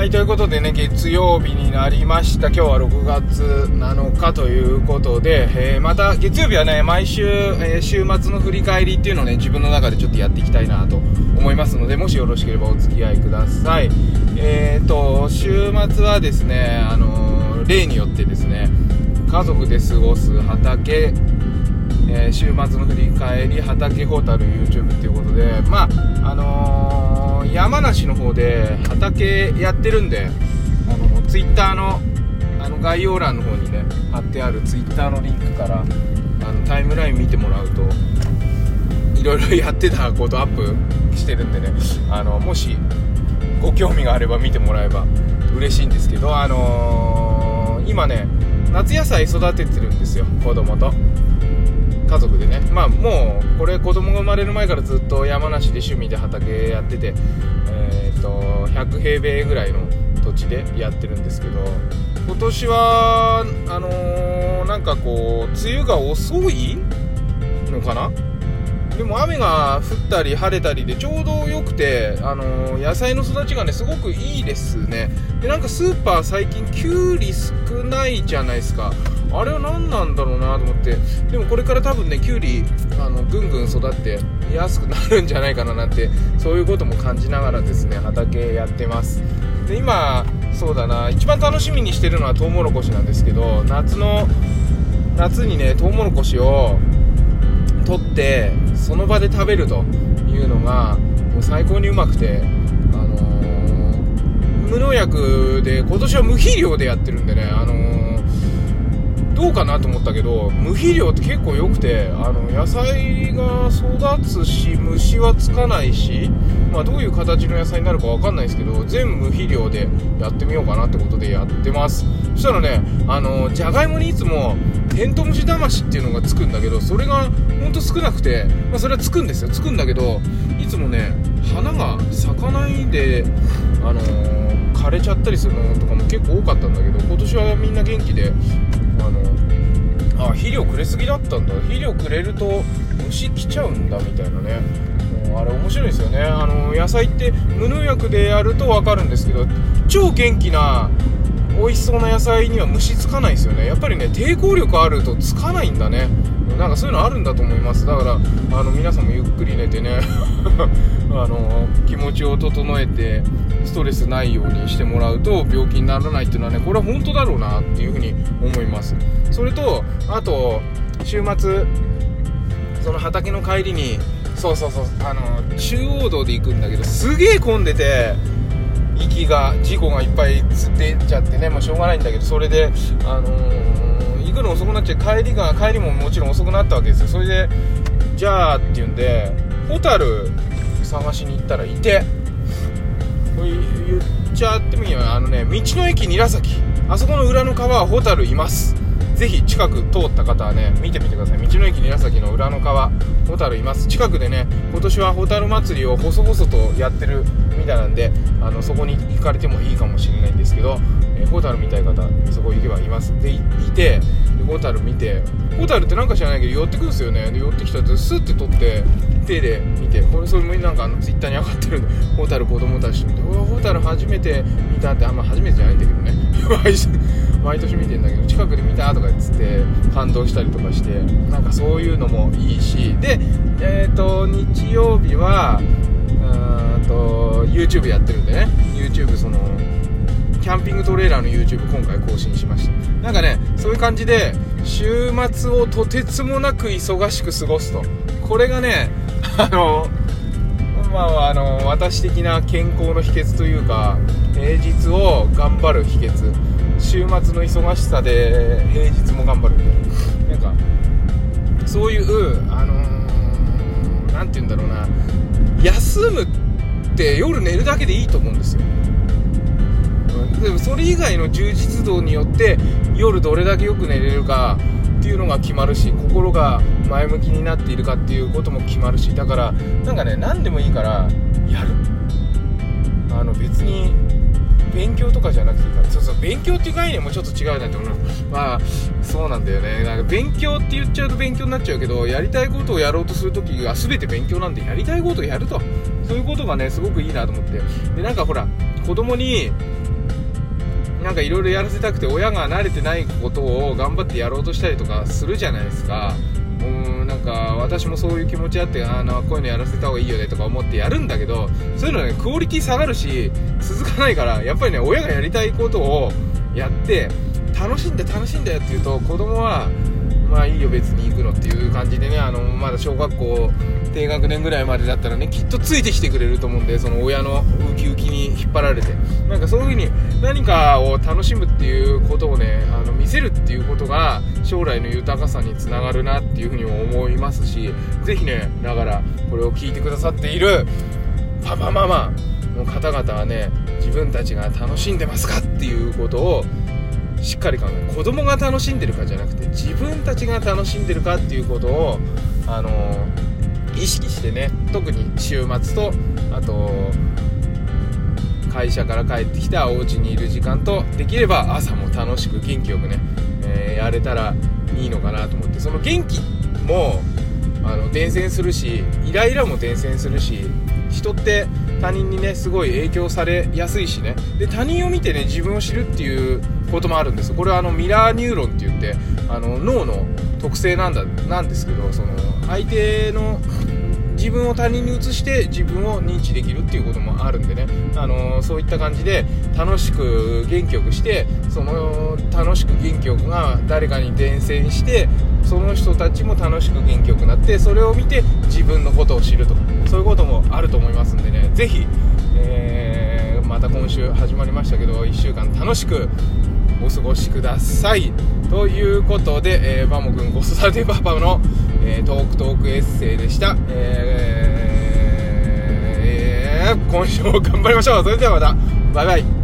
はい、ということでね、月曜日になりました。今日は6月7日ということで、えーまた月曜日はね、毎週、えー週末の振り返りっていうのをね、自分の中でちょっとやっていきたいなと思いますので、もしよろしければお付き合いください。えーと、週末はですね、あの例によってですね、家族で過ごす畑、え週末の振り返り畑ホタル YouTube っていうことでまああの山梨の方で畑やってるんであの Twitter のあの概要欄の方にね貼ってある Twitter のリンクからあのタイムライン見てもらうといろいろやってたことアップしてるんでねあのもしご興味があれば見てもらえば嬉しいんですけどあのー今ね夏野菜育ててるんですよ子供と。家族でね。まあもうこれ子供が生まれる前からずっと山梨で趣味で畑やっててえっ、と100平米ぐらいの土地でやってるんですけど今年はあのーなんかこう梅雨が遅いのかな？でも雨が降ったり晴れたりでちょうど良くて、あのー野菜の育ちがねすごくいいですね。でなんかスーパー最近きゅうり少ないじゃないですか。あれは何なんだろうなと思って。でもこれから多分ねきゅうりあのぐんぐん育って安くなるんじゃないかななんてそういうことも感じながらですね畑やってます。で今そうだな一番楽しみにしてるのはトウモロコシなんですけど夏の夏にねトウモロコシを取ってその場で食べるというのがもう最高にうまくて、あのー無農薬で今年は無肥料でやってるんでね、あのーどうかなと思ったけど無肥料って結構良くてあの野菜が育つし虫はつかないし、まあ、どういう形の野菜になるか分かんないですけど全無肥料でやってみようかなってことでやってます。そしたらねあのじゃがいもにいつもテントムシ魂っていうのがつくんだけどそれがほんと少なくて、まあ、それはつくんですよ。つくんだけどいつもね花が咲かないであのー枯れちゃったりするのとかも結構多かったんだけど今年はみんな元気であのあ肥料くれすぎだったんだ。肥料くれると虫来ちゃうんだみたいなね。あれ面白いですよね。あの野菜って無農薬でやると分かるんですけど超元気な美味しそうな野菜には虫つかないですよね。やっぱりね抵抗力あるとつかないんだね。なんかそういうのあるんだと思います。だからあの皆さんもゆっくり寝てね。あの気持ちを整えてストレスないようにしてもらうと病気にならないっていうのはねこれは本当だろうなっていうふうに思います。それとあと週末その畑の帰りにそうそうそうあの中央道で行くんだけどすげえ混んでて息が事故がいっぱい出ちゃってね、まあ、しょうがないんだけどそれで、あのー行くの遅くなっちゃう。帰りが帰りももちろん遅くなったわけですよ。それでじゃあっていうんでホタル探しに行ったらいて言っちゃってもいいよ。あのね道の駅韮崎。あそこの裏の川はホタルいます。ぜひ近く通った方はね見てみてください。道の駅韮崎の裏の川ホタルいます。近くでね今年はホタル祭りを細々とやってるみたいなんであのそこに行かれてもいいかもしれないんですけど、えーホタル見たい方そこ行けばいます。でいいてでホタル見てホタルってなんか知らないけど寄ってくるんですよね。で寄ってきたらスッて取って手で見てこれそれもなんかあのツイッターに上がってるんでホタル子供たちと見てうわホタル初めて見たってあんま初めてじゃないんだけどね。毎年見てんだけど近くで見たとか言って感動したりとかしてなんかそういうのもいいしでえっ、と日曜日はうんと YouTube やってるんでね。YouTube そのキャンピングトレーラーの YouTube 今回更新しました。なんかねそういう感じで週末をとてつもなく忙しく過ごすと。これがねあのまああの私的な健康の秘訣というか平日を頑張る秘訣。週末の忙しさで平日も頑張るみたいな。なんかそういうあのーて言うんだろうな。休むって夜寝るだけでいいと思うんですよ。でもそれ以外の充実度によって夜どれだけよく寝れるかっていうのが決まるし心が前向きになっているかっていうことも決まるしだからなんかね何でもいいからやる。あの別に勉強とかじゃなくていいからそうそう勉強っていう概念もちょっと違うなって思う。まあそうなんだよね。なんか勉強って言っちゃうと勉強になっちゃうけどやりたいことをやろうとするときが全て勉強なんでやりたいことをやると。そういうことがねすごくいいなと思って。でなんかほら子供になんかいろいろやらせたくて親が慣れてないことを頑張ってやろうとしたりとかするじゃないですか。うん。なんか私もそういう気持ちあってあのこういうのやらせた方がいいよねとか思ってやるんだけどそういうのねクオリティ下がるし続かないからやっぱりね親がやりたいことをやって楽しんで楽しんでって言うと子供はまあいいよ別に行くのっていう感じでねあのまだ小学校低学年ぐらいまでだったらねきっとついてきてくれると思うんでその親のウキウキに引っ張られて。なんかそういう風に何かを楽しむっていうことをねあの見せるっていうことが将来の豊かさにつながるなっていう風に思いますしぜひねだからこれを聞いてくださっているパパママの方々はね自分たちが楽しんでますかっていうことをしっかり考え子供が楽しんでるかじゃなくて自分たちが楽しんでるかっていうことをあの意識してね特に週末とあと会社から帰ってきたお家にいる時間とできれば朝も楽しく元気よくね、えー、やれたらいいのかなと思ってその元気もあの伝染するしイライラも伝染するし人って他人にねすごい影響されやすいしね。で他人を見てね自分を知るっていうこともあるんです。これはあのミラーニューロンって言ってあの脳の特性なんだなんですけどその相手の自分を他人に移して自分を認知できるっていうこともあるんでね、あのそういった感じで楽しく元気よくしてその楽しく元気よくが誰かに伝染してその人たちも楽しく元気よくなってそれを見て自分のことを知ると。かそういうこともあると思いますんでね是非、えー、また今週始まりましたけど1週間楽しくお過ごしください。ということで、えー、バモくん子育てパパの、えー、トークトークエッセイでした、えーえー、今週も頑張りましょう。それではまた。バイバイ。